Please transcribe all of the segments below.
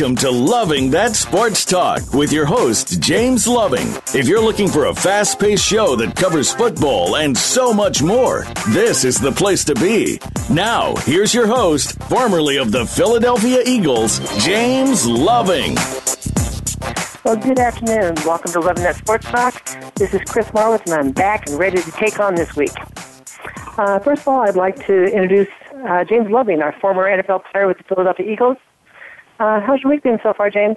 Welcome to Loving That Sports Talk with your host, James Loving. If you're looking for a fast paced show that covers football and so much more, this is the place to be. Now, here's your host, formerly of the Philadelphia Eagles, James Loving. Well, good afternoon. Welcome to Loving That Sports Talk. This is Chris Marwitz, and I'm back and ready to take on this week. Uh, first of all, I'd like to introduce uh, James Loving, our former NFL player with the Philadelphia Eagles. Uh, how's your week been so far, James?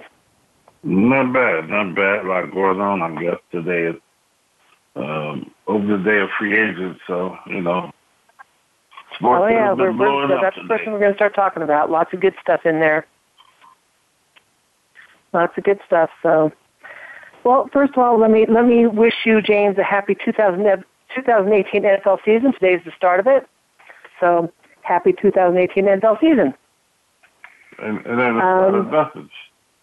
Not bad, not bad. A lot going on. I guess today is um, over the day of free agents, so you know. Sports oh yeah, we're, we're, that's the thing we're going to start talking about. Lots of good stuff in there. Lots of good stuff. So, well, first of all, let me let me wish you, James, a happy 2000, 2018 NFL season. Today's the start of it. So, happy 2018 NFL season. And it ain't a start um, of nothing.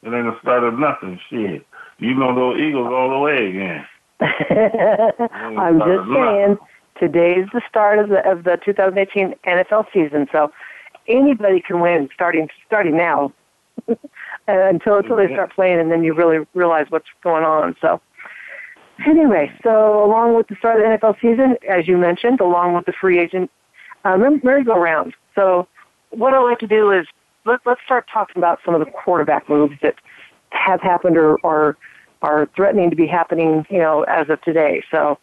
It ain't a start of nothing. Shit. You know those Eagles all the way again. I'm just saying, today's the start of the of the 2018 NFL season, so anybody can win starting starting now. until until they start playing, and then you really realize what's going on. So, anyway, so along with the start of the NFL season, as you mentioned, along with the free agent uh, merry-go-round. So, what I like to do is let, let's start talking about some of the quarterback moves that have happened or, or are threatening to be happening, you know, as of today. So,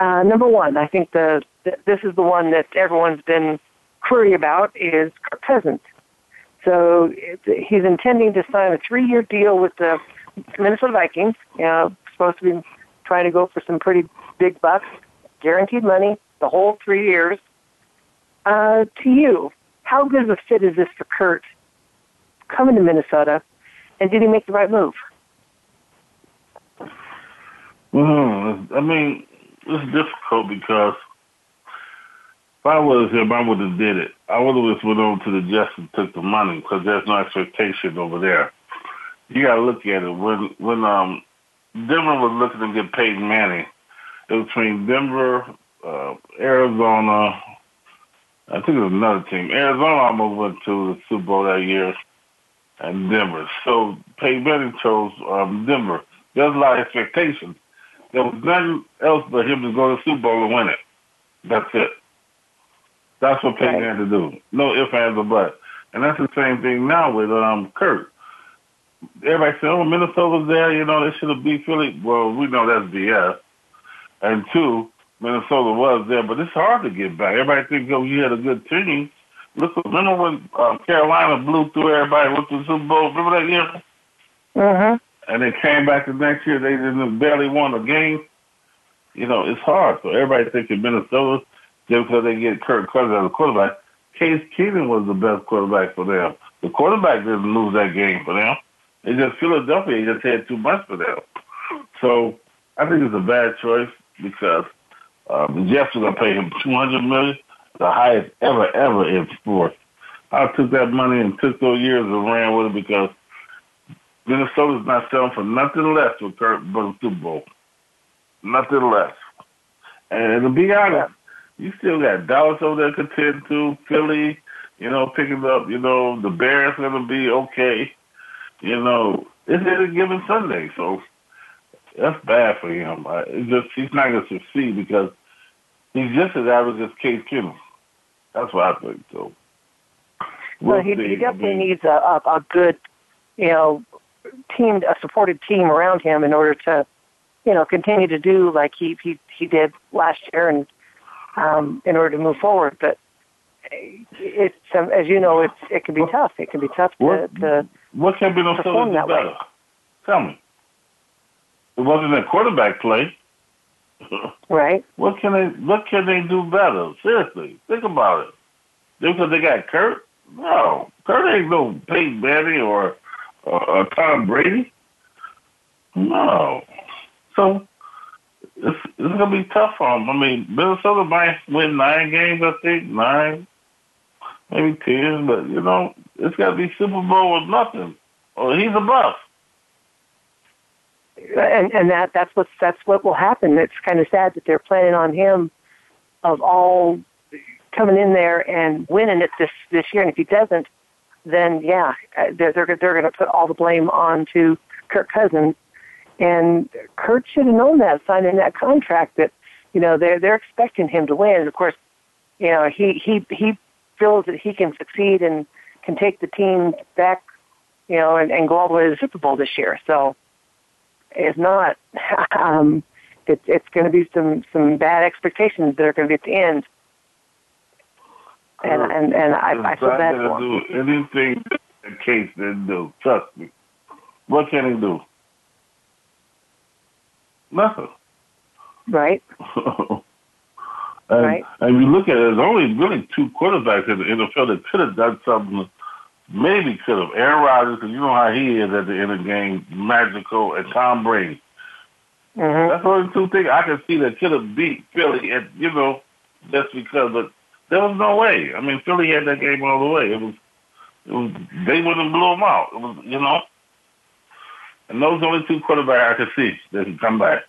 uh, number one, I think the, the this is the one that everyone's been query about is Kirk Cousins. So he's intending to sign a three-year deal with the Minnesota Vikings. You know, supposed to be trying to go for some pretty big bucks, guaranteed money, the whole three years. Uh, to you, how good of a fit is this for Kurt coming to Minnesota, and did he make the right move? I mean, it's difficult because if I was him, I would have did it. I would have just went on to the Jets and took the money because there's no expectation over there. You got to look at it. When when um Denver was looking to get Peyton Manning, it was between Denver, uh, Arizona, I think it was another team. Arizona almost went to the Super Bowl that year, and Denver. So Peyton Manning chose um, Denver. There was a lot of expectations. There was nothing else but him to go to the Super Bowl and win it. That's it. That's what Peyton right. had to do. No ifs, ands, or buts. And that's the same thing now with um Kurt. Everybody said, "Oh, Minnesota's there. You know, they should have beat Philly." Well, we know that's BS. And two, Minnesota was there, but it's hard to get back. Everybody thinks, oh, you had a good team. Look, remember when um, Carolina blew through everybody with the Super Bowl? Remember that year? Uh-huh. And they came back the next year. They didn't barely won a game. You know, it's hard. So everybody thinking Minnesota just because they get Kirk Cousins as a quarterback. Case Keenum was the best quarterback for them. The quarterback didn't lose that game for them. It's just Philadelphia just had too much for them. So I think it's a bad choice because Um, Jets were going to pay him two hundred million, the highest ever, ever in sports. I took that money and took those years and ran with it because Minnesota's not selling for nothing less with Kirk but a Super Bowl. Nothing less. And to be honest, you still got Dallas over there contend to, Philly, you know, picking up, you know, the Bears gonna be okay. You know, it's any given Sunday, so that's bad for him. It's just he's not going to succeed because he's just as average as Case Keenum. That's what I think. So, we'll, well he, he definitely I mean, needs a, a a good, you know, team, a supported team around him in order to, you know, continue to do like he he he did last year and um, in order to move forward. But it's um, as you know, it's it can be tough. It can be tough to, what, to what can be no perform that better? way. Tell me. It wasn't a quarterback play. right. What can they what can they do better? Seriously. Think about it. Because they got Kurt? No. Kurt ain't no Peyton Manning or uh, Tom Brady. No. So it's it's gonna be tough for them. I mean, Minnesota might win nine games, I think, nine, maybe ten, but you know, it's gotta be Super Bowl with nothing. Or he's a bust and and that that's what that's what will happen. It's kind of sad that they're planning on him of all coming in there and winning it this this year. And if he doesn't, then yeah, uh, they're they're, they're going to put all the blame on to Kirk Cousins. And Kurt should have known that signing that contract that you know they're they're expecting him to win. And of course, you know he he he feels that he can succeed and can take the team back, you know, and, and go all the way to the Super Bowl this year. So if not, um, it, it's going to be some some bad expectations that are going to be at the end. And and and I, I feel bad for do anything that Case didn't do. Trust me. What can he do? Nothing. Right. and, right. And you look at it, there's only really two quarterbacks in the NFL that could have done something. Maybe could have. Aaron Rodgers, because you know how he is at the end of the game, magical, and Tom Brady. Mm-hmm. That's only two things I can see that could have beat Philly, and you know, just because. But there was no way. I mean, Philly had that game all the way. It was, it was. They wouldn't have blew them out. It was, you know. And those are only two quarterbacks I could see that can come back.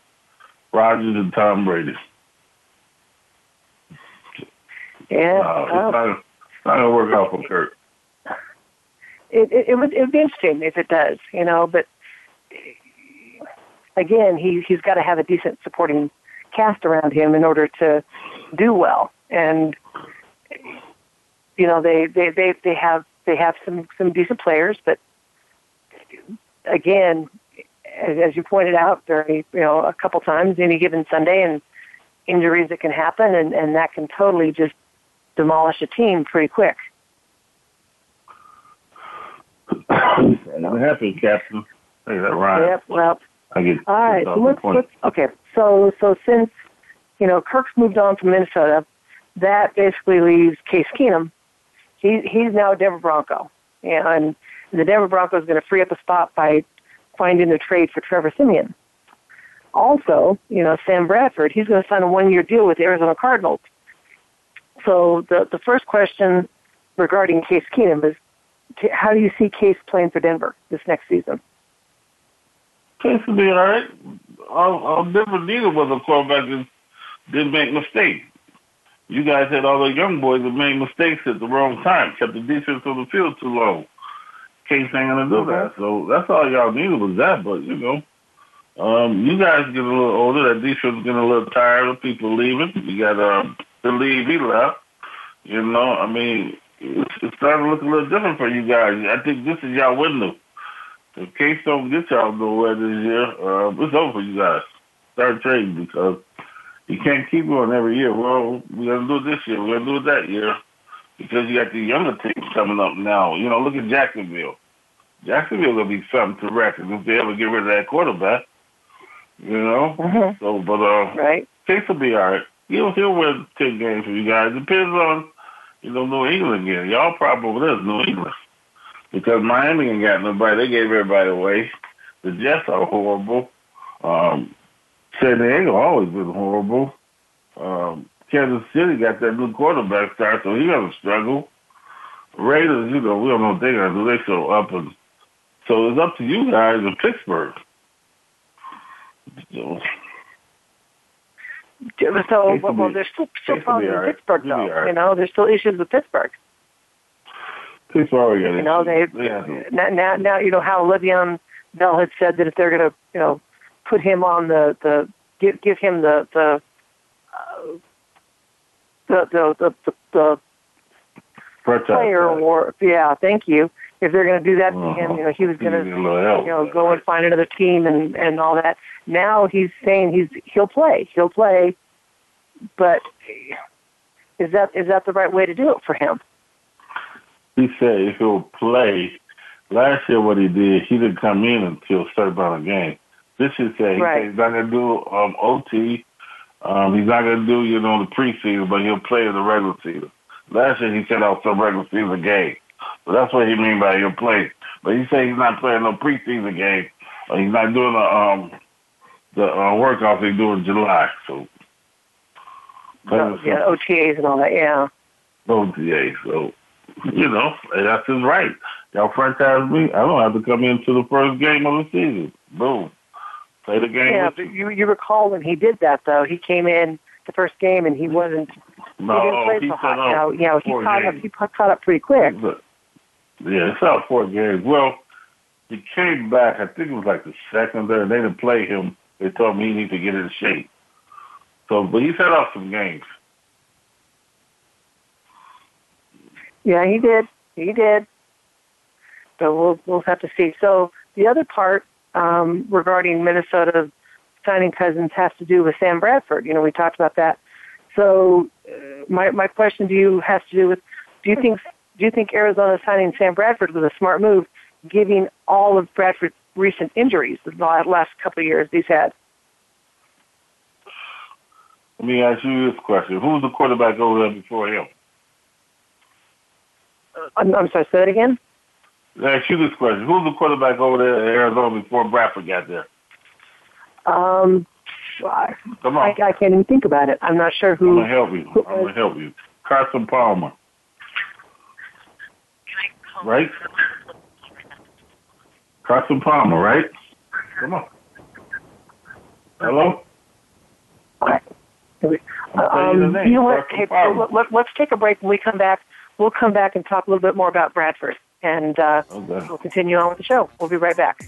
Rodgers and Tom Brady. Yeah. No, it's, not, it's not gonna work out for Kurt. It, it, it would it would be interesting if it does, you know, but again, he he's got to have a decent supporting cast around him in order to do well. And you know, they they they they have they have some some decent players, but again, as you pointed out, very you know a couple times any given Sunday, and injuries that can happen, and and that can totally just demolish a team pretty quick. It happened, Captain. Hey, that right. Yep. Well. I get. All right. So let's, let's okay. So so since you know Kirk's moved on from Minnesota, that basically leaves Case Keenum. He he's now a Denver Bronco, and the Denver Broncos is going to free up a spot by finding a trade for Trevor Siemian. Also, you know, Sam Bradford, he's going to sign a one-year deal with the Arizona Cardinals. So the the first question regarding Case Keenum is, how do you see Case playing for Denver this next season? Case will be all right. I'll, I'll Denver neither was a quarterback that didn't make mistakes. You guys had all the young boys that made mistakes at the wrong time, kept the defense on the field too long. Case ain't gonna do that. So that's all y'all needed was that. But you know, um, you guys get a little older. That defense is getting a little tired of people leaving. You got um, to leave. He left. You know, I mean, it's, it's starting to look a little different for you guys. I think this is y'all window. If Case don't get y'all nowhere this year, uh, it's over for you guys. Start trading because you can't keep going every year. Well, we're gonna do it this year. We're gonna do it that year because you got the younger teams coming up now. You know, look at Jacksonville. Jacksonville will be something to reckon if they ever get rid of that quarterback. You know, mm-hmm. so but uh, right, Case will be all right. He'll he'll win ten games for you guys. Depends on you know New England again. Y'all problem with this New England because Miami ain't got nobody. They gave everybody away. The Jets are horrible. Um, San Diego always been horrible. Um, Kansas City got that new quarterback start, so he gonna struggle. Raiders, you know, we don't know what they're gonna do. They show up and so it's up to you guys in Pittsburgh. So well, well, there's still, still problems in right. Pittsburgh, though. Right. You know, there's still issues with Pittsburgh. Pittsburgh, you know, they now, now, now, you know how Le'Veon Bell had said that if they're going to, you know, put him on the the give give him the the uh, the the the, the, the player or yeah, thank you. If they're going to do that uh-huh. to him, you know, he was going to, you know, go and find another team and and all that. Now he's saying he's he'll play, he'll play, but is that is that the right way to do it for him? He said he'll play. Last year, what he did, he didn't come in until certain amount of game. This is say right. he's not going to do um, OT. Um, he's not going to do, you know, the preseason, but he'll play in the regular season. Last year he set out some regular season game. So that's what he mean by he'll play. But he say he's not playing no preseason game. Or he's not doing the um the uh, workouts they do in July. So oh, yeah, OTAs and all that. Yeah. OTAs. So you know that's his right. Y'all franchise me. I don't have to come into the first game of the season. Boom. Play the game. Yeah, but you you recall when he did that though? He came in the first game and he wasn't. No, he didn't play he so hot. You know, you know he caught up. He caught up pretty quick. Yeah, it's out four games. Well, he came back. I think it was like the second there. They didn't play him. They told me he needed to get in shape. So, but he's had off some games. Yeah, he did. He did. So we'll we'll have to see. So the other part um, regarding Minnesota signing Cousins has to do with Sam Bradford. You know, we talked about that. So uh, my my question to you has to do with: Do you think do you think Arizona signing Sam Bradford was a smart move, giving all of Bradford's recent injuries the last couple of years he's had? Let me ask you this question: Who was the quarterback over there before him? Uh, I'm, I'm sorry. Say that again. Let me ask you this question: Who was the quarterback over there in Arizona before Bradford got there? Um, I, Come on. I, I can't even think about it. I'm not sure who. I'm gonna help you. I'm gonna help you. Carson Palmer. Right? Carson Palmer, right? Come on. Hello? Um, you you know what? Hey, let, let's take a break. When we come back, we'll come back and talk a little bit more about Bradford, and uh, Okay. we'll continue on with the show. We'll be right back.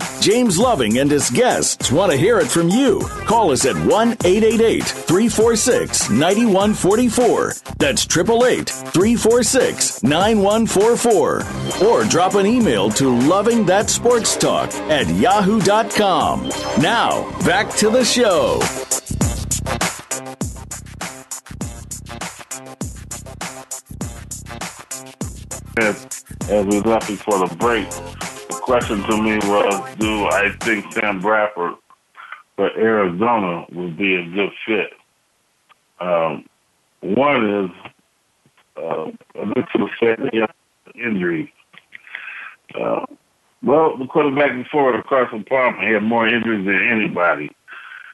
James Loving and his guests want to hear it from you. Call us at 1 888 346 9144. That's 888 346 9144. Or drop an email to Loving That Sports Talk at yahoo.com. Now, back to the show. as, as we left before the break, question to me was, do I think Sam Bradford for Arizona would be a good fit? Um, one is, uh, initial set injury. Uh, well, the quarterback before the Carson Palmer he had more injuries than anybody.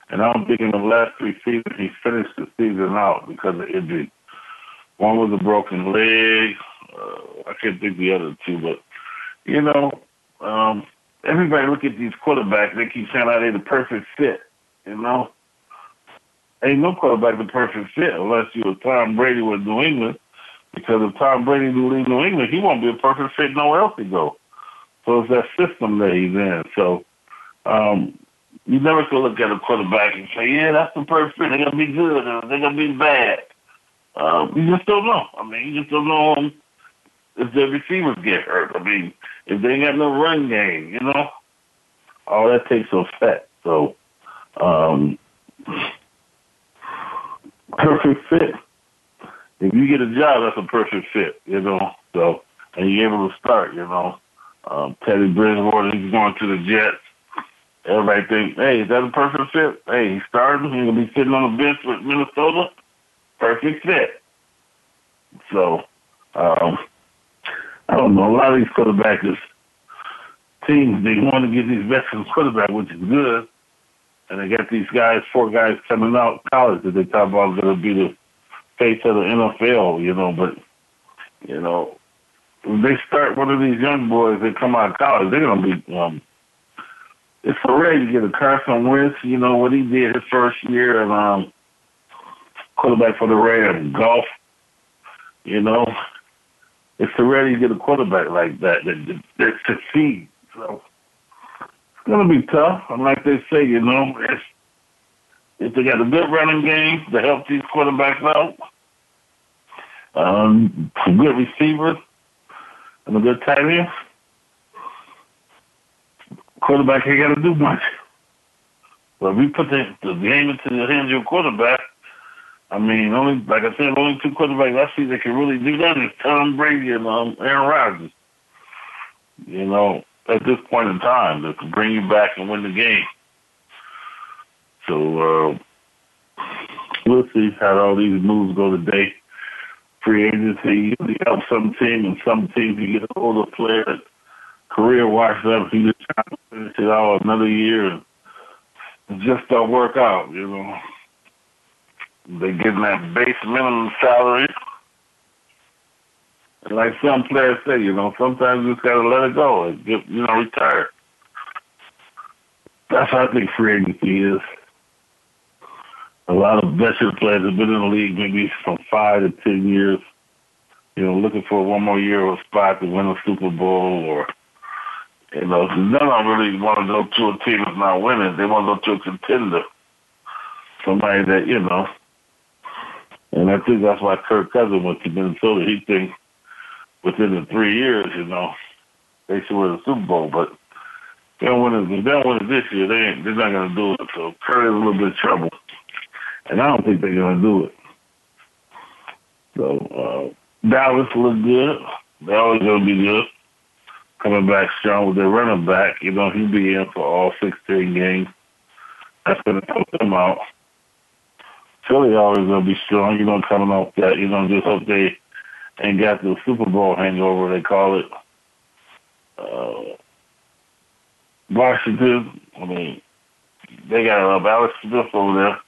And I don't think in the last three seasons he finished the season out because of injury. One was a broken leg. Uh, I can't think the other two, but you know, um, everybody look at these quarterbacks. They keep saying how they the perfect fit. You know, ain't no quarterback the perfect fit unless you was Tom Brady with New England. Because if Tom Brady do leave New England, he won't be a perfect fit nowhere else to go. So it's that system that he's in. So um, you never can look at a quarterback and say, "Yeah, that's the perfect fit. They're gonna be good or they're gonna be bad." Um, you just don't know. I mean, you just don't know um, if the receivers get hurt. I mean, if they ain't got no run game, you know, all that takes effect. So, um, perfect fit. If you get a job, that's a perfect fit, you know. So, and you're able to start, you know. Um, Teddy Bridgewater, he's going to the Jets. Everybody thinks, hey, is that a perfect fit? Hey, he's starting. He's gonna be sitting on the bench with Minnesota. Perfect fit. So, um, I don't know. A lot of these quarterbacks, teams they want to get these veteran quarterbacks, which is good. And they got these guys, four guys coming out college that they talk about going to be the face of the NFL, you know. But you know, if they start one of these young boys that come out of college, they're going to be. Um, it's already to get a Carson Wentz. You know what he did his first year and um, quarterback for the Rams, Goff. You know, it's to get a quarterback like that that, that, succeeds. So it's gonna be tough. And like they say, you know, if if they got a good running game to help these quarterbacks out, um, some good receivers, and a good tight end, quarterback ain't got to do much. But if we put the, the game into the hands of your quarterback, I mean, only like I said, only two quarterbacks I see that can really do that is Tom Brady and um, Aaron Rodgers. You know, at this point in time, that can bring you back and win the game. So uh, we'll see how all these moves go today. Free agency usually helps some team, and some teams you get an older player career washed up. He just trying to finish it out another year, and it just don't work out. You know. They getting that base minimum salary. And like some players say, you know, sometimes you just gotta let it go and get, you know, retire. That's how I think free agency is. A lot of veteran players have been in the league maybe from five to ten years, you know, looking for one more year or spot to win a Super Bowl or you know, none of them really want to go to a team that's not winning. They want to go to a contender. Somebody that, you know, and I think that's why Kirk Cousins went to Minnesota. He thinks within the three years, you know, they should win the Super Bowl. But they don't win it. They don't win it this year, they ain't, they're not going to do it. So Kirk is a little bit of trouble, and I don't think they're going to do it. So uh, Dallas look good. They're always going to be good. Coming back strong with their running back, you know, he'll be in for all 16 games. That's going to help them out. Philly always gonna be strong. You know, coming off that, you know, just hope they ain't got the Super Bowl hangover. They call it. Uh, Washington. I mean, they got uh, Alex Smith over there.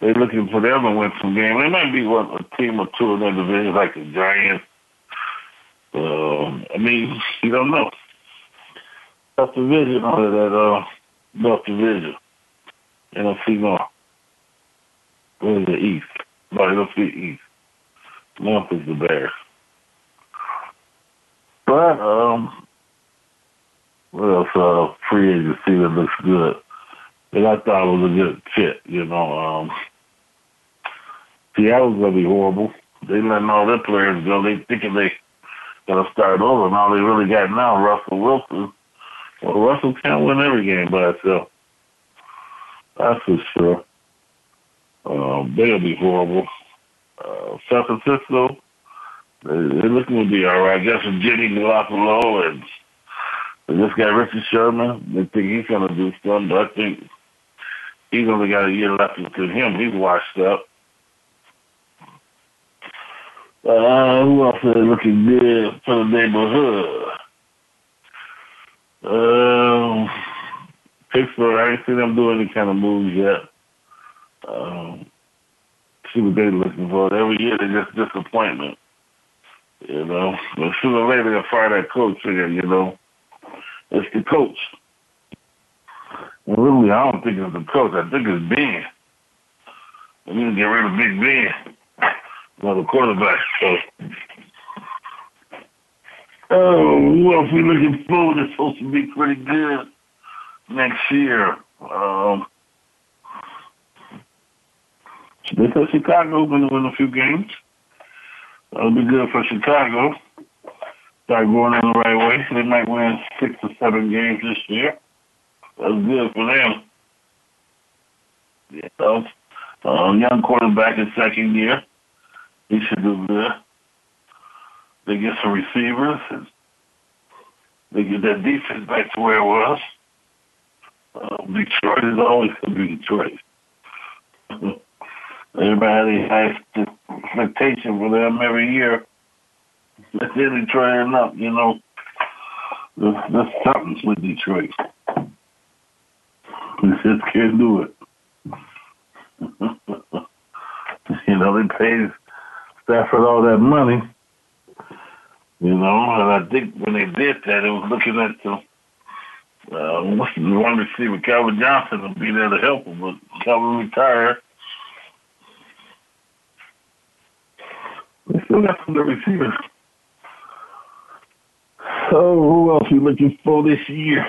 They're looking for them to win some games. They might be one a team or two in their division, like the Giants. Uh, I mean, you don't know. Tough division under that uh, North division. NFC North. What is the East? No, it'll be East. North is the Bears. But, um, what else? Uh, free agency that looks good. And I thought it was a good fit, you know. Um, Seattle's to be horrible. They letting all their players go. They thinking they to start over, and all they really got now, Russell Wilson. Well, Russell can't win every game by himself. That's for sure. Um, they'll be horrible. Uh, San Francisco, they're looking to be all right. Just with Jimmy Garoppolo and just got Richard Sherman. They think he's going to do something, but I think he's only got a year left to him. He's washed up. Uh, who else is looking good for the neighborhood? Um, Pittsburgh, I ain't seen them do any kind of moves yet. Um, see what they're looking for. Every year they just disappointment. You know, but sooner or later they'll fire that coach again. You know, it's the coach. And really, I don't think it's the coach. I think it's Ben. We need to get rid of Big Ben, another quarterback. So, oh, who else we looking forward? It's supposed to be pretty good next year. Um, they said Chicago going to win a few games. That'll be good for Chicago. Start going in the right way. They might win six or seven games this year. That's good for them. You know, uh, young quarterback in second year. He should do good. They get some receivers. And they get that defense back to where it was. Uh, Detroit is always going to be Detroit. Everybody has expectation for them every year. That's really trying up, you know. there's, there's something with Detroit. They just can't do it. you know, they paid Stafford all that money. You know, and I think when they did that, it was looking at the uh, what's the one receiver, Calvin Johnson, will be there to help him, but Calvin retired. They still got some good receivers. So who else you looking for this year?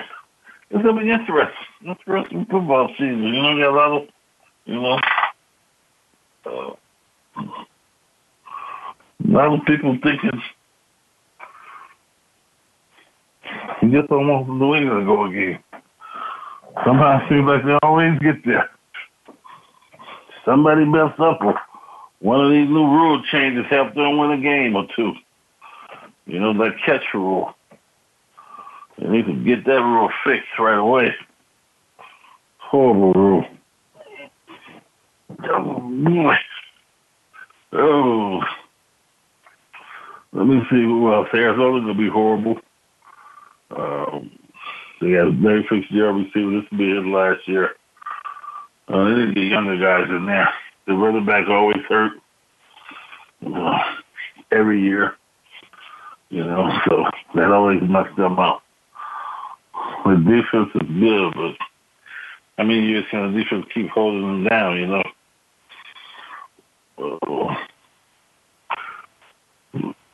It's gonna be interesting. Interesting football season. You know, got a lot of, you know, uh, a lot of people thinking you just don't want New England to go again. Somehow it seems like they always get there. Somebody messed up one of these new rule changes helped them win a game or two. You know, that catch rule. They need to get that rule fixed right away. Horrible rule. Oh. Oh. Let me see who else. Arizona's going to be horrible. Um, they got Larry Fitzgerald receiver. This will be his last year. Uh, they need to get younger guys in there. The running back always hurt uh, every year. You know, so that always messed them up. The defense is good, but I mean, you're going to defense keep holding them down, you know. Uh,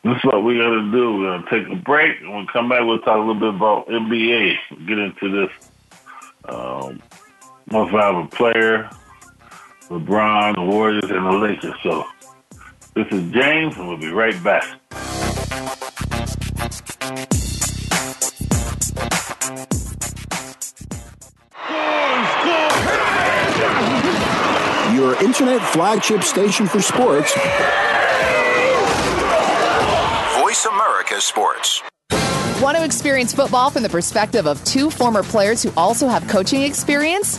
this is what we're going to do. We're going to take a break, and we come back, we'll talk a little bit about NBA. Get into this. Um, most valuable player, LeBron, the Warriors, and the Lakers. So this is James, and we'll be right back. Your internet flagship station for sports. Voice America Sports. Want to experience football from the perspective of two former players who also have coaching experience?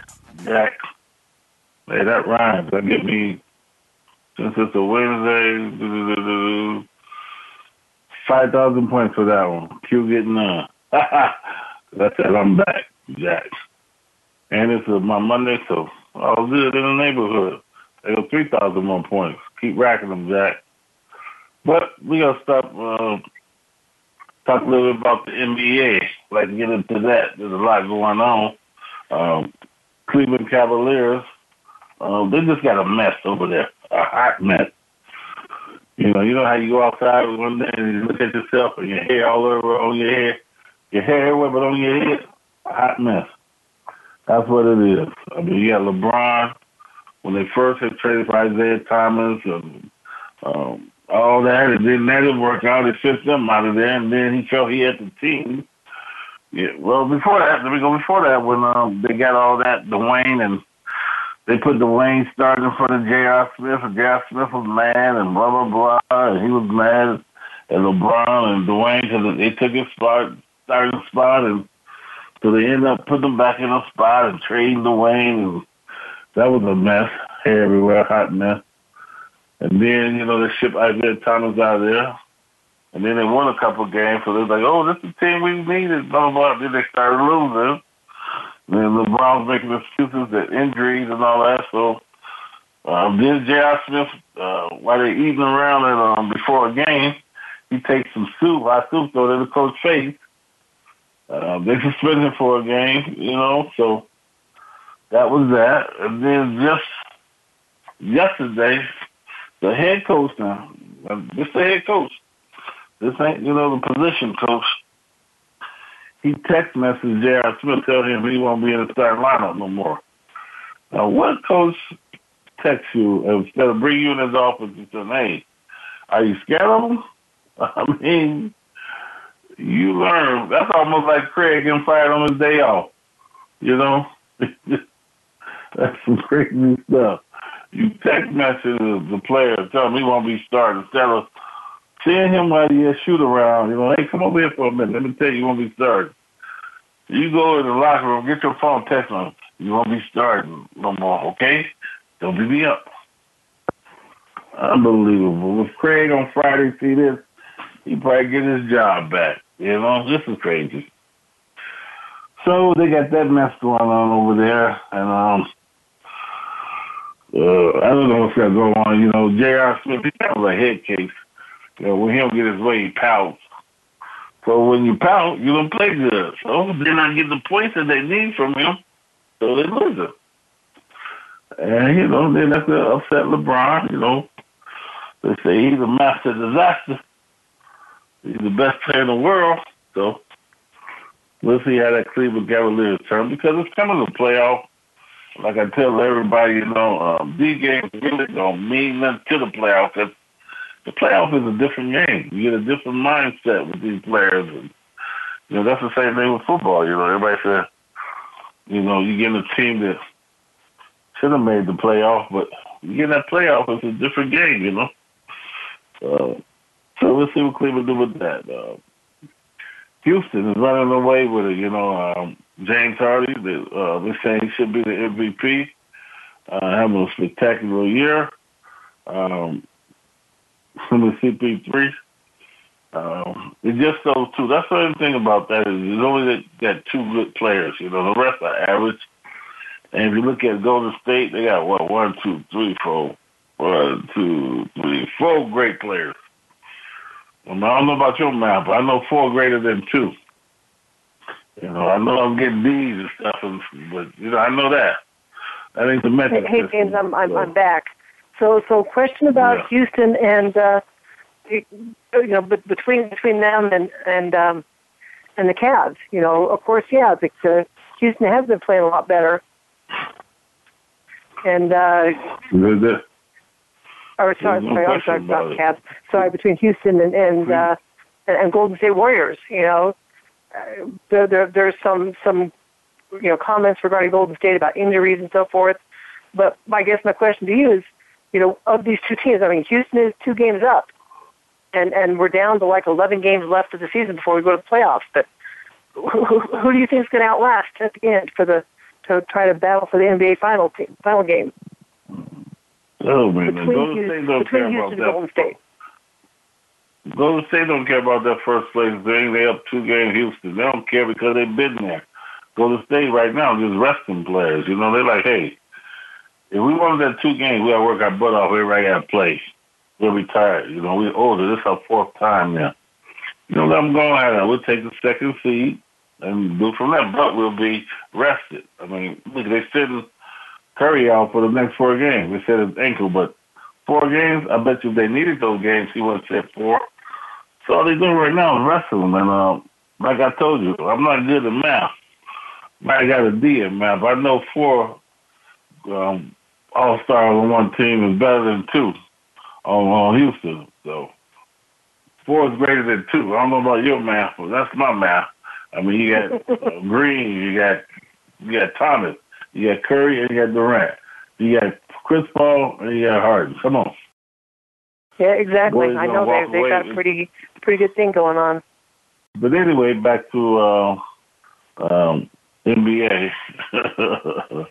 Jack. Hey, that rhymes. That get me since it's a Wednesday. Five thousand points for that one. Q getting none. That's it. I'm back, Jack. And it's my Monday, so all good in the neighborhood. They go three thousand more points. Keep racking them, Jack. But we gotta stop. Uh, talk a little bit about the NBA. Like get into that. There's a lot going on. Um, Cleveland Cavaliers Uh, they just got a mess over there, a hot mess. You know, you know how you go outside one day and you look at yourself and your hair all over on your head, your hair everywhere but on your head, a hot mess. That's what it is. I mean, you got LeBron when they first had traded for Isaiah Thomas and um, all that, and then that didn't work out. It sent them out of there, and then he felt he had the team. Yeah, well, before that, let me go before that when um, they got all that, Dwyane and they put Dwyane starting in front of J.R. Smith, and J.R. Smith was mad, and blah, blah, blah, and he was mad at LeBron and Dwyane because they took his spot, starting spot, and so they ended up putting him back in a spot and trading Dwayne, and that was a mess. Hair everywhere, hot mess. And then, you know, they shipped Isaiah Thomas out of there. And then they won a couple of games, so they're like, oh, this is the team we needed, blah, blah, blah. Then they started losing. And then LeBron's making excuses that injuries and all that. So um, then J.R. Smith, uh, while they're eating around it um, before a game, he takes some soup, hot soup, throw in the coach's face. Uh, they suspended him for a game, you know, so that was that. And then just yesterday, the head coach now, this the head coach, this ain't, you know, the position coach. He text messaged J.R. Smith telling him he won't be in the starting lineup no more. Now, what coach texts you instead of bringing you in his office and saying, hey, are you scared of him? I mean, you learn. That's almost like Craig getting fired on his day off. You know? That's some crazy stuff. You text message the player, tell him he won't be starting instead of seeing him while he shoot around. You know, hey, come over here for a minute. Let me tell you, you won't be starting. You go in the locker room, get your phone, text him. You won't be starting no more, okay? Don't beat me up. Unbelievable. With Craig on Friday see this, he probably get his job back. You know, this is crazy. So they got that mess going on over there, and um, uh, I don't know what's gonna go on. You know, J.R. Smith, he has a head case. You know, when he don't get his way, he pouts. So when you pout, you don't play good. So they're not getting the points that they need from him, so they lose it. And you know, then that's gonna upset LeBron. You know, they say he's a master disaster. He's the best player in the world. So we'll see how that Cleveland Cavaliers turn because it's coming to playoff. Like I tell everybody, you know, um, these games really don't mean nothing to the playoff because the playoff is a different game. You get a different mindset with these players. And, you know, that's the same thing with football. You know, everybody said, you know, you get a team that should have made the playoff, but you get that playoff, it's a different game, you know. Uh, so we'll see what Cleveland do with that. Uh, Houston is running away with it. You know, um, James Harden, the, uh, they're saying he should be the MVP, uh, having a spectacular year. Um, CP3. Um, it's just those two. That's the only thing about that is there's only that, that two good players. You know, the rest are average. And if you look at Golden State, they got what one, two, three, four, one, two, three, four great players. Well, I don't know about your math, but I know four greater than two. You know, I know I'm getting D's and stuff, and, but you know, I know that. That ain't the metric. Hey, hey James, I'm I'm, so. I'm back. So, so question about yeah. Houston and uh, you know, but between between them and and um, and the Cavs. You know, of course, yeah, the, Houston has been playing a lot better. And uh, or sorry, no sorry, I'm sorry about Cavs. Sorry, between Houston and and, uh, and and Golden State Warriors. You know, uh, there, there there's some some you know comments regarding Golden State about injuries and so forth. But I guess my question to you is, you know, of these two teams, I mean, Houston is two games up, and and we're down to like 11 games left of the season before we go to the playoffs. But who, who do you think is going to outlast at the end for the to try to battle for the NBA final team, final game? Oh man, between Golden Houston, State don't care about that. Golden State. Golden State don't care about that first place thing. They up two games Houston. They don't care because they've been there. Golden State right now just resting players. You know, they're like, hey, if we won that two games, we gotta work our butt off. Everybody gotta play. We'll be tired. You know, we're older. This is our fourth time now. You know, let them go ahead. We'll take the second seed and do from there. But we'll be rested. I mean, look, they sitting Curry out for the next four games. They said his ankle, but four games. I bet you if they needed those games, he would have said four. So all they doing right now is wrestling, and um, like I told you, I'm not good at math. I got a D in math. I know four um, All Stars on one team is better than two on, on Houston. So four is greater than two. I don't know about your math, but that's my math. I mean, you got uh, Green, you got you got Thomas, you got Curry, and you got Durant. You got Chris Paul, and you got Harden. Come on. Yeah, exactly. Boys I know they they got a pretty pretty good thing going on. But anyway, back to uh, um, NBA.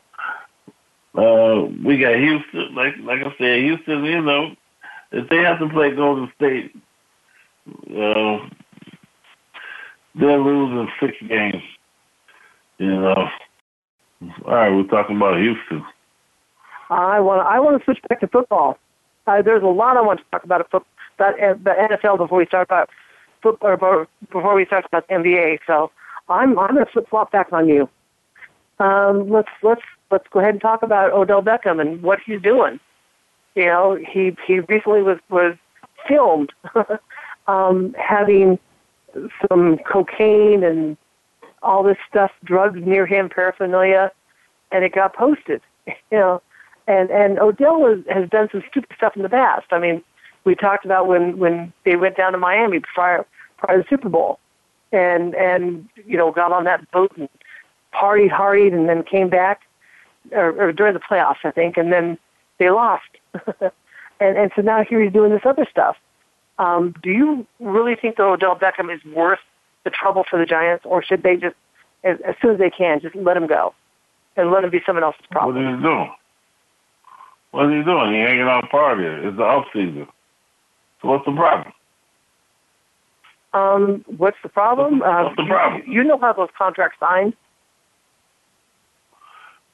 uh, we got Houston. Like like I said, Houston. You know, if they have to play Golden State, uh, they're losing six games. You know. All right, we're talking about Houston. I want I want to switch back to football. Uh, there's a lot I want to talk about about the NFL before we start about football or before we start about NBA. So I'm I'm going to flip flop back on you. Um, let's let's let's go ahead and talk about Odell Beckham and what he's doing. You know, he he recently was was filmed um, having some cocaine and all this stuff, drugs near him, paraphernalia, and it got posted. You know, and and Odell has, has done some stupid stuff in the past. I mean, we talked about when when they went down to Miami prior prior to the Super Bowl, and and you know got on that boat and partied, partied, and then came back, or, or during the playoffs, I think, and then they lost, and and so now here he's doing this other stuff. Um, do you really think that Odell Beckham is worth the trouble for the Giants, or should they just, as, as soon as they can, just let him go and let him be someone else's problem? What is he doing? What is he doing? He hanging out partying. It's the off season. So what's the problem? Um, what's the problem? Uh, What's the problem? You, you know how those contracts signed.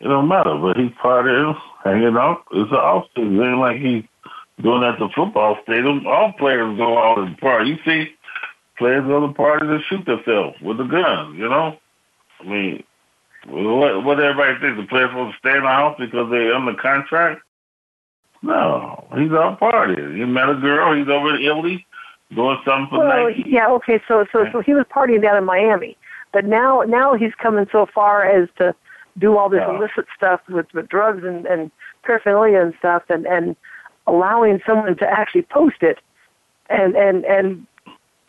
It don't matter, but he's partying, hanging out. It's the off season. It ain't like he's doing at the football stadium. All players go out and party. You see players go to parties and shoot themselves with a gun, you know? I mean, what, what everybody think? The players supposed to stay in the house because they're under contract? No, he's out partying. He met a girl. He's over in Italy doing something for Well, Nike. yeah, okay. So, so, so he was partying down in Miami, but now, now he's coming so far as to do all this Yeah. illicit stuff with, with drugs and, and paraphernalia and stuff, and and allowing someone to actually post it, and and and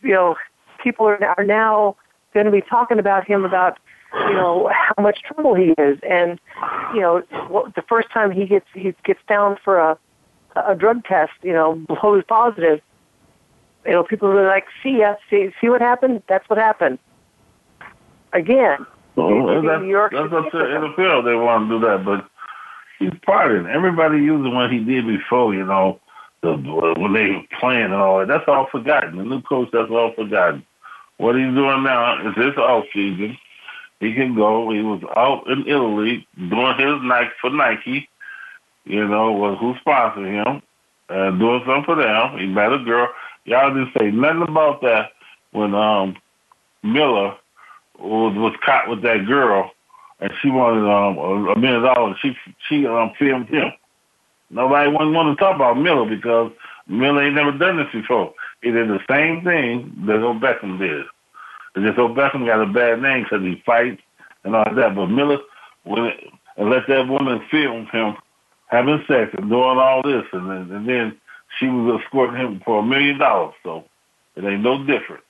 you know, people are are now going to be talking about him about you know how much trouble he is, and you know, what, the first time he gets he gets down for a a drug test, you know, blows positive you know, people are like, see ya, see, see what happened? That's what happened. Again, Well, that's, New York that's up to the NFL. They want to do that, but he's partying. Everybody using what he did before, you know, the when they were playing and all that. That's all forgotten. The new coach, that's all forgotten. What he's doing now is this off season. He can go. He was out in Italy doing his Nike for Nike. You know, was who sponsored him, uh, doing something for them. He met a girl. Y'all didn't say nothing about that when um Miller was was caught with that girl, and she wanted um a, a million dollars. She she um filmed him. Nobody wouldn't want to talk about Miller because Miller ain't never done this before. He did the same thing that Odell Beckham did. It's just Odell Beckham got a bad name because he fights and all that. But Miller went and let that woman film him having sex and doing all this, and then, and then she was escorting him for a million dollars. So it ain't no different.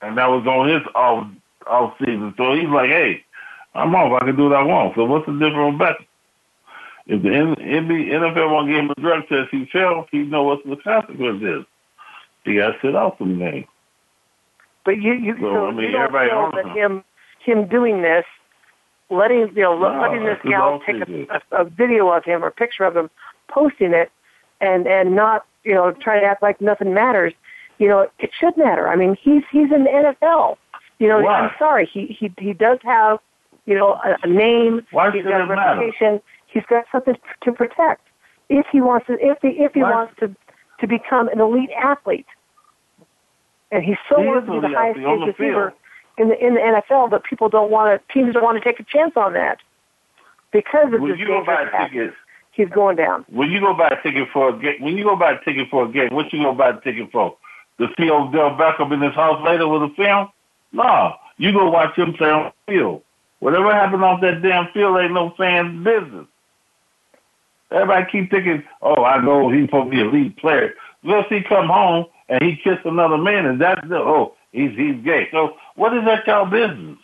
And that was on his off off season. So he's like, hey, I'm off. I can do what I want. So what's the difference with Beckham? If the NBA, NFL won't give him a drug test, he failed. He know what the consequence is. He got to sit out some games. but you you, Well, so I mean, you don't everybody feel that him. him him doing this, letting you know No, letting this gal take a, a, a video of him or a picture of him, posting it, and and not you know trying to act like nothing matters. You know it should matter. I mean he's he's in the NFL. You know Why? I'm sorry he he he does have you know a, a name. Why he's got a it matter? reputation. He's got something to protect. If he wants to, if he if he Why? wants to to become an elite athlete, and he's so He wanted is to be the highest paid receiver in the in the NFL, but people don't want to. Teams don't want to take a chance on that. because of this you go buy path, tickets, he's going down. when you go buy a ticket for a game, when you go buy a ticket for a game, what you go buy a ticket for? To see Odell Beckham in his house later with a film? No, you go watch him play on the field. Whatever happened off that damn field ain't no fan's business. Everybody keep thinking, oh, I know he's supposed to be a lead player. Let's he come home and he kissed another man, and that's the oh, he's he's gay. So what is that y'all business?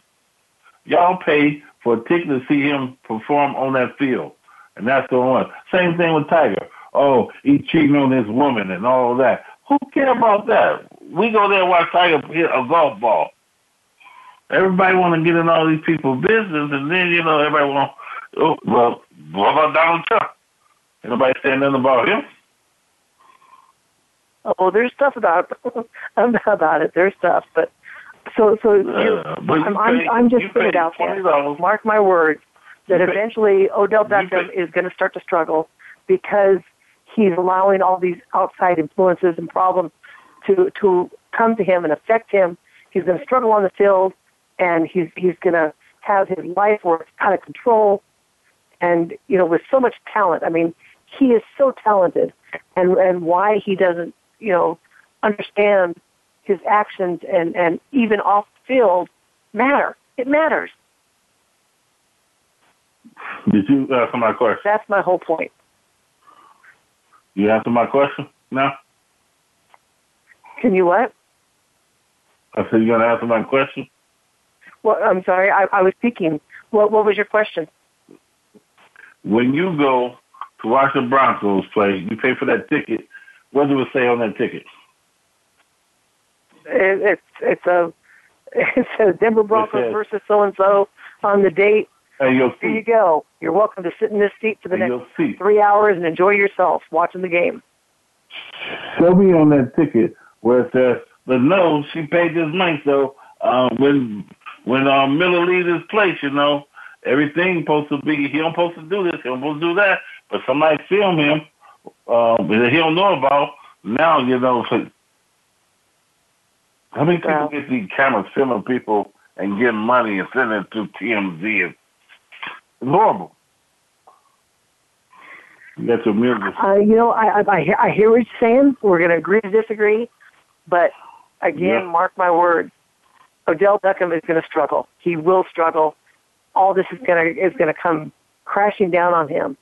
Y'all pay for a ticket to see him perform on that field, and that's the one. Same thing with Tiger. Oh, he's cheating on this woman and all that. Who care about that? We go there and watch Tiger hit a golf ball. Everybody want to get in all these people's business, and then you know everybody want. Oh, well, what about Donald Trump? Anybody saying nothing about him? Oh, there's stuff about about it. There's stuff, but so so you, Uh, but you I'm, I'm I'm just putting it out there. Mark my words that pay- eventually Odell Beckham pay- is going to start to struggle because he's allowing all these outside influences and problems to to come to him and affect him. He's going to struggle on the field, and he's he's going to have his life work out of control. And you know, with so much talent, I mean, he is so talented, and and why he doesn't, you know, understand his actions and and even off the field matter. It matters. Did you answer my question? That's my whole point. You answer my question now? Can you what? I said you're gonna answer my question. Well, I'm sorry, I, I was speaking. What what was your question? When you go to watch the Broncos play, you pay for that ticket. What does it say on that ticket? It, it's it's a it's a Denver Broncos says- versus so and so on the date. And your Here you go. You're welcome to sit in this seat for the next three hours and enjoy yourself watching the game. Show me on that ticket where it says, "But no, she paid this money." So uh, when when um, Miller leaves his place, you know, everything supposed to be. He don't supposed to do this. He don't supposed to do that. But somebody film him um, that he don't know about. Now you know. So, how many people Wow. get these cameras filming people and getting money and sending it to TMZ? It's horrible. Got your music. Uh, you know, I, I, I, hear, I hear what you're saying. We're going to agree to disagree. But again, Yeah. mark my words, Odell Beckham is going to struggle. He will struggle. All this is going to is going to come crashing down on him.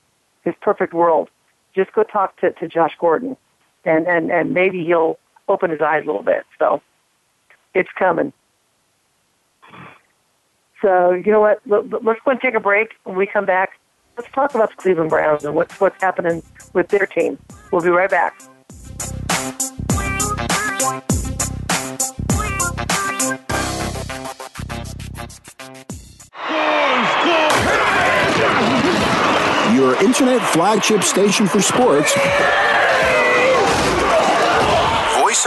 His perfect world. Just go talk to, to Josh Gordon, and, and, and maybe he'll open his eyes a little bit. So it's coming. So you know what? Let- let- Let's go and take a break. When we come back, let's talk about the Cleveland Browns and what's what's happening with their team. We'll be right back. Your internet flagship station for sports. Voice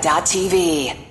VoiceAmerica.tv.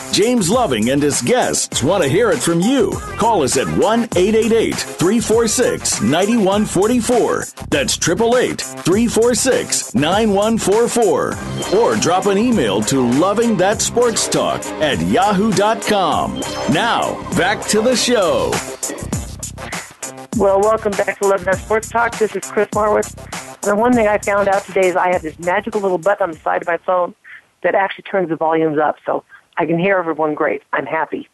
James Loving and his guests want to hear it from you. Call us at 1 888 346 9144. That's 888 346 9144. Or drop an email to lovingthatsportstalk at yahoo.com. Now, back to the show. Well, welcome back to Love That Sports Talk. This is Chris Marwitz. The one thing I found out today is I have this magical little button on the side of my phone that actually turns the volumes up, so I can hear everyone great. I'm happy.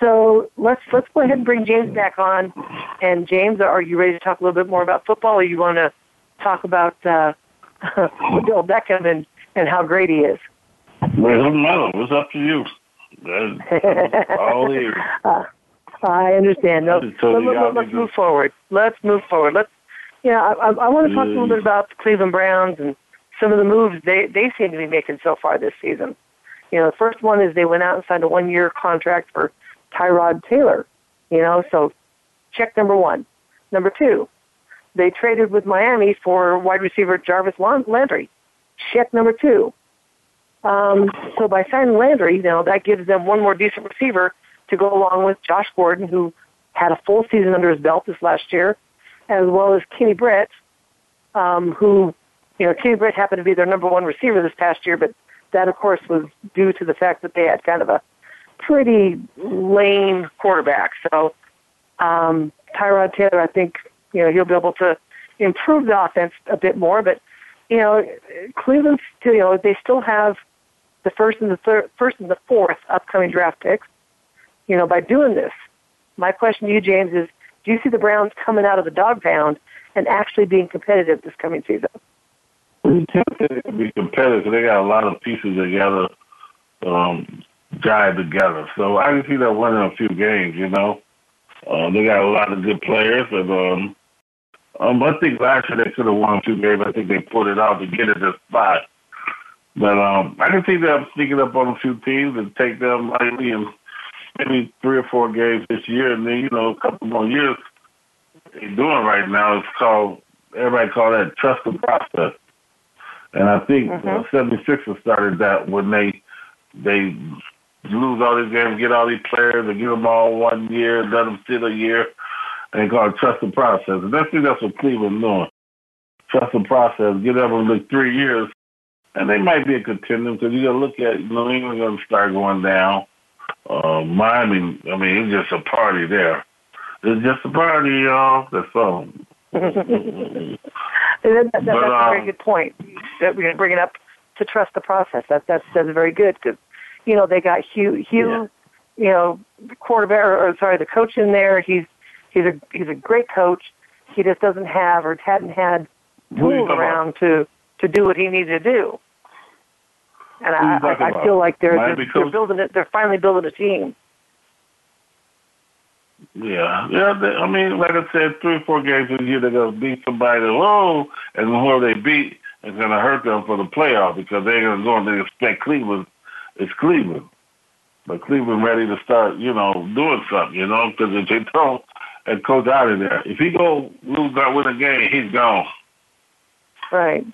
So let's let's go ahead and bring James back on. And James, are you ready to talk a little bit more about football, or you want to talk about uh, Odell Beckham and and how great he is? Well, it doesn't matter. It's up to you. That's all ears. Uh, I understand. No, So let, let, move forward. Let's move forward. Let's. Yeah, I, I, I want to talk a little bit about the Cleveland Browns and some of the moves they they seem to be making so far this season. You know, the first one is they went out and signed a one year contract for Tyrod Taylor. You know, so check number one. Number two, they traded with Miami for wide receiver Jarvis Landry. Check number two. Um, so by signing Landry, you know, that gives them one more decent receiver to go along with Josh Gordon, who had a full season under his belt this last year, as well as Kenny Britt, um, who, you know, Kenny Britt happened to be their number one receiver this past year, but that, of course, was due to the fact that they had kind of a pretty lame quarterback. So um, Tyrod Taylor, I think, you know, he'll be able to improve the offense a bit more, but you know, Cleveland still, you know, they still have the first and the third, first and the fourth upcoming draft picks you know, by doing this. My question to you, James, is do you see the Browns coming out of the dog pound and actually being competitive this coming season? To be competitive. They got a lot of pieces together, um, jive together. So I can see them winning a few games. You know, uh, they got a lot of good players, and um, um, I think last year they could have won two games. I think they pulled it out to get at this spot. But um, I can see them sneaking up on a few teams and take them lightly and maybe three or four games this year, and then you know a couple more years. They're doing right now is called everybody call that trust the process, and I think uh, mm-hmm. uh, 76ers started that when they they lose all these games, get all these players, and give them all one year, let them sit a year, and call it trust the process. And I think that's what Cleveland doing. Trust the process. Give them like three years, and they might be a contender because you got to look at New England going to start going down. Uh, Miami, I mean, it's just a party there. It's just a party, y'all. That's all. that, that, that's but, a very um, good point that we're bringing up to trust the process. That that's, that's very good because you know they got Hue Hue, yeah. you know, quarterback or, or sorry, the coach in there. He's he's a he's a great coach. He just doesn't have or hadn't had tools around to to do what he needed to do. And I, I, I feel like they're they're, they're building it. They're finally building a team. Yeah, yeah. They, I mean, like I said, three or four games a year they're gonna beat somebody. Whoa, and whoever they beat is gonna hurt them for the playoff because they're gonna go and they expect Cleveland. It's Cleveland, but Cleveland ready to start, you know, doing something. You know, because if they don't, and coach out of there, if he go lose that win a game, he's gone. Right.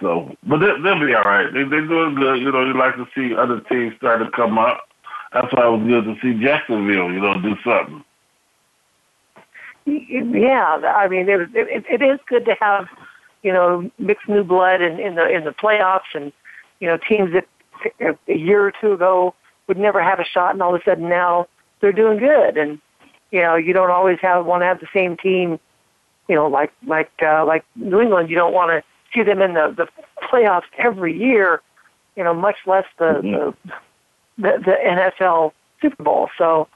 So, but they, they'll be all right. They, they're doing good. You know, you like to see other teams start to come up. That's why it was good to see Jacksonville, you know, do something. Yeah, I mean, it, it, it is good to have, you know, mixed new blood in, in the in the playoffs, and you know, teams that a year or two ago would never have a shot, and all of a sudden now they're doing good. And you know, you don't always have want to have the same team. You know, like like uh, like New England, you don't want to see them in the the playoffs every year. You know, much less the mm-hmm. the, the the NFL Super Bowl. So,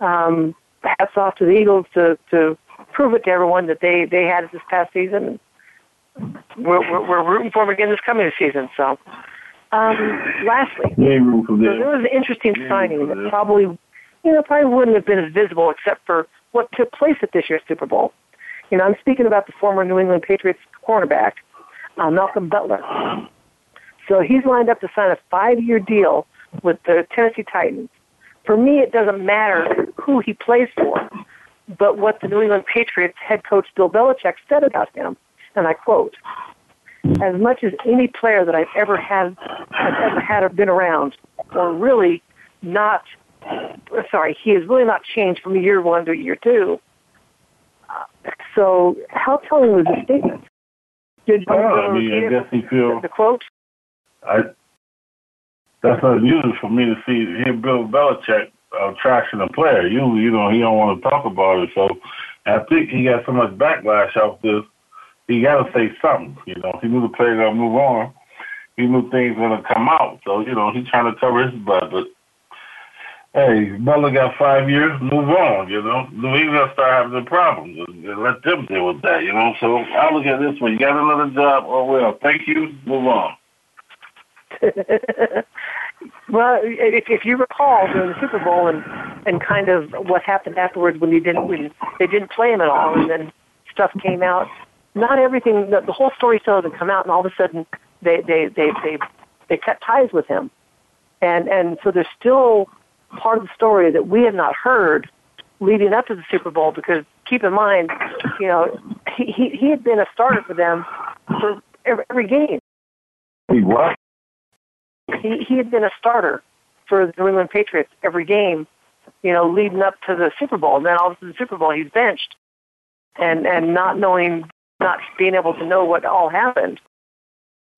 um, hats off to the Eagles to to prove it to everyone that they they had it this past season. We're, we're, we're rooting for them again this coming season. So, um, lastly, there was an interesting signing that probably, you know, probably wouldn't have been as visible except for what took place at this year's Super Bowl. You know, I'm speaking about the former New England Patriots cornerback, uh, Malcolm Butler. So he's lined up to sign a five-year deal with the Tennessee Titans. For me, it doesn't matter who he plays for, but what the New England Patriots head coach Bill Belichick said about him, and I quote, as much as any player that I've ever had, I've ever had or been around, or really not, sorry, he has really not changed from year one to year two. So how telling was the statement? Did you I mean, I guess he feels the quote. I that's unusual for me to see hear Bill Belichick uh, trashing a player. You you know, he don't want to talk about it. So I think he got so much backlash off this. He got to say something. You know, he knew the player gonna move on. He knew things gonna come out. So you know, he's trying to cover his butt. But hey, Butler got five years. Move on. You know, New England start having the problems. Let them deal with that. You know. So I look at this one. You got another job. Oh well. Thank you. Move on. well, if, if you recall during the Super Bowl and and kind of what happened afterwards when you didn't when they didn't play him at all, and then stuff came out. Not everything. The, the whole story still didn't come out, and all of a sudden they they they they they cut ties with him, and and so there's still part of the story that we have not heard leading up to the Super Bowl because keep in mind, you know, he he, he had been a starter for them for every, every game. He what? He he had been a starter for the New England Patriots every game, you know, leading up to the Super Bowl. And then all of a sudden, the Super Bowl, he's benched, and and not knowing, not being able to know what all happened.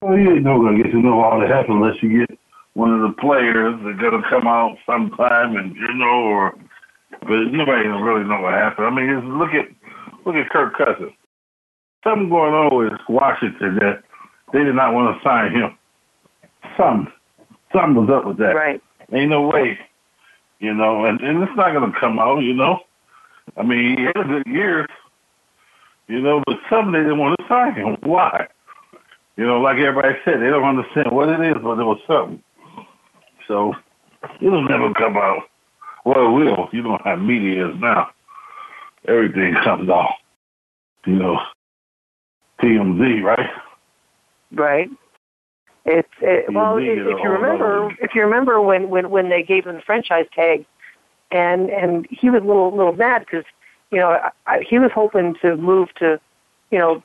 Well, you ain't gonna get to know all that happened unless you get one of the players that's gonna come out sometime, and you know, or but nobody really know what happened. I mean, just look at look at Kirk Cousins. Something going on with Washington that they did not want to sign him. Something something was up with that. Right. Ain't no way. You know, and, and it's not gonna come out, you know. I mean, he had a good year, you know, but some they didn't want to sign him. Why? You know, like everybody said, they don't understand what it is, but there was something. So it'll never come out. Well, it will. You know how media is now. Everything comes out. You know, TMZ, right? Right. It's it, well, if, if you remember, if you remember when when when they gave him the franchise tag, and and he was a little little mad because you know I, he was hoping to move to, you know,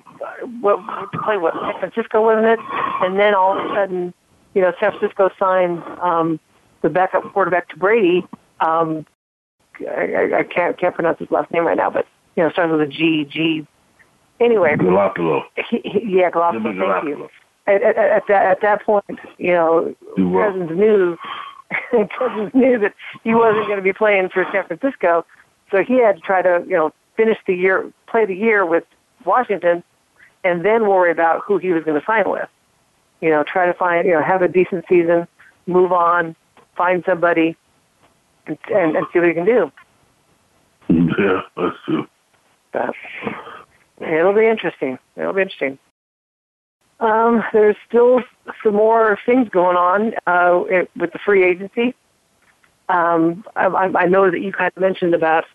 what to play what San Francisco wasn't it, and then all of a sudden, you know, San Francisco signed um, the backup quarterback to Brady. Um, I, I can't can't pronounce his last name right now, but you know, starts with a G G. Anyway. He, he, yeah, Garoppolo. Thank you at, at, at that at that point, you know, Cousins knew Cousins knew that he wasn't going to be playing for San Francisco, so he had to try to you know finish the year, play the year with Washington, and then worry about who he was going to sign with. You know, try to find you know have a decent season, move on, find somebody, and and, and see what he can do. Yeah, that's true. But it'll be interesting. It'll be interesting. Um, there's still some more things going on uh, with the free agency. Um, I, I know that you kind of mentioned about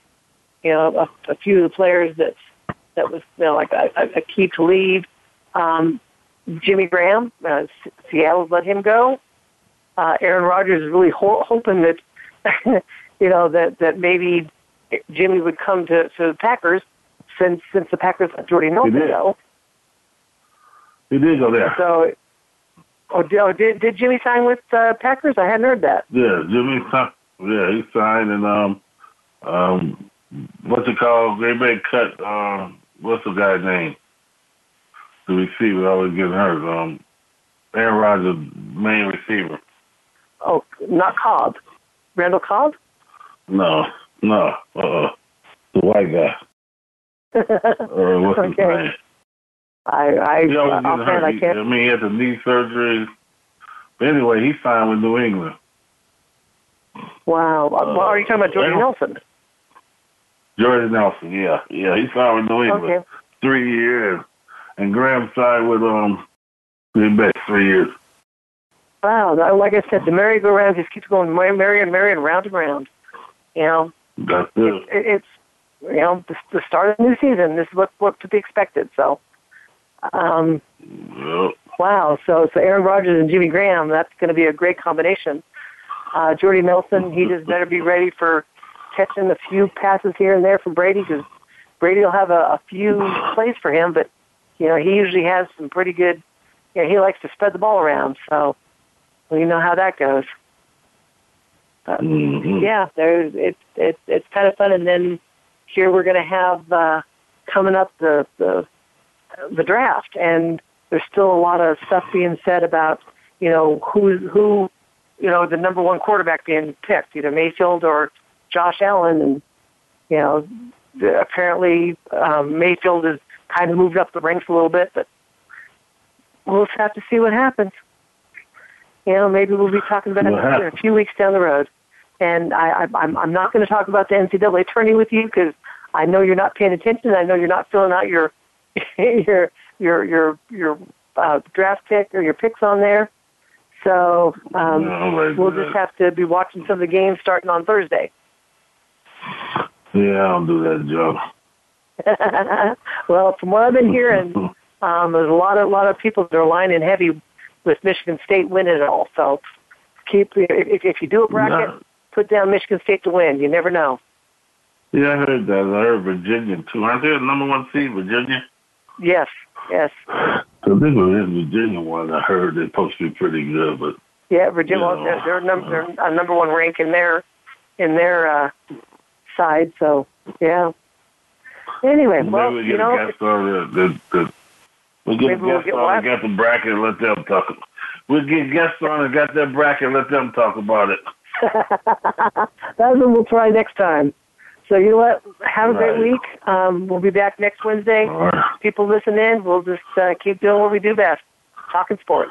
you know a, a few of the players that that was you know like a, a key to leave. Um, Jimmy Graham, uh, Seattle's let him go. Uh, Aaron Rodgers is really ho- hoping that you know that that maybe Jimmy would come to to the Packers since since the Packers let Jordy Nelson go. He did go there. So, oh, did, oh, did, did Jimmy sign with uh, Packers? I hadn't heard that. Yeah, Jimmy signed. Yeah, he signed, and um, um, what's it called? They may cut. Um, what's the guy's name? The receiver always getting hurt. Um, Aaron Rodgers, main receiver. Oh, not Cobb. Randall Cobb? No, no. Uh, the white guy. or what's okay. his name? I I he always uh, hurt. I can't. I mean, he had the knee surgery. But anyway, he signed with New England. Wow. Uh, well, are you talking about Jordy Nelson? Jordy Nelson, yeah, yeah. He signed with New England okay. three years, and Graham signed with um Green Bay three years. Wow. Like I said, the merry-go-round just keeps going merry and merry and round and round. You know. That's it. it, it it's you know the, the start of the new season. This is what what to be expected. So. Um, yep. Wow. So, so Aaron Rodgers and Jimmy Graham, that's going to be a great combination. Uh, Jordy Nelson, he just better be ready for catching a few passes here and there from Brady because Brady will have a, a few plays for him, but, you know, he usually has some pretty good, you know, he likes to spread the ball around. So we know how that goes. But, mm-hmm. Yeah, there's it's it's it's kind of fun, and then here we're going to have uh, coming up the the the draft, and there's still a lot of stuff being said about you know who who you know the number one quarterback being picked, either Mayfield or Josh Allen, and you know apparently um, Mayfield has kind of moved up the ranks a little bit, but we'll just have to see what happens. You know, maybe we'll be talking about it a few weeks down the road. And I, I, I'm, I'm not going to talk about the NCAA tourney with you because I know you're not paying attention. I know you're not filling out your your your your your uh, draft pick or your picks on there. So um, no, we'll just have to be watching some of the games starting on Thursday. Yeah, I don't do that job. well, from what I've been hearing, um, there's a lot of a lot of people that are lining heavy with Michigan State winning it all. So keep if, if you do a bracket, no. put down Michigan State to win. You never know. Yeah, I heard that. I heard Virginia too. Aren't they the number one seed, Virginia? Yes, yes. I think it was Virginia one. I heard they're supposed to be pretty good, but yeah, Virginia. You know, they're, they're number they're a number one rank in their in their uh, side. So yeah. Anyway, maybe well, we you know, a guest on the, the, the we'll get maybe guests we'll on and got the bracket and let them talk. We'll get guests on and got that bracket let them talk about it. That's what we'll try next time. So you know what? Have a great right. week. Um, we'll be back next Wednesday. Right. People listen in. We'll just uh, keep doing what we do best, talking sports.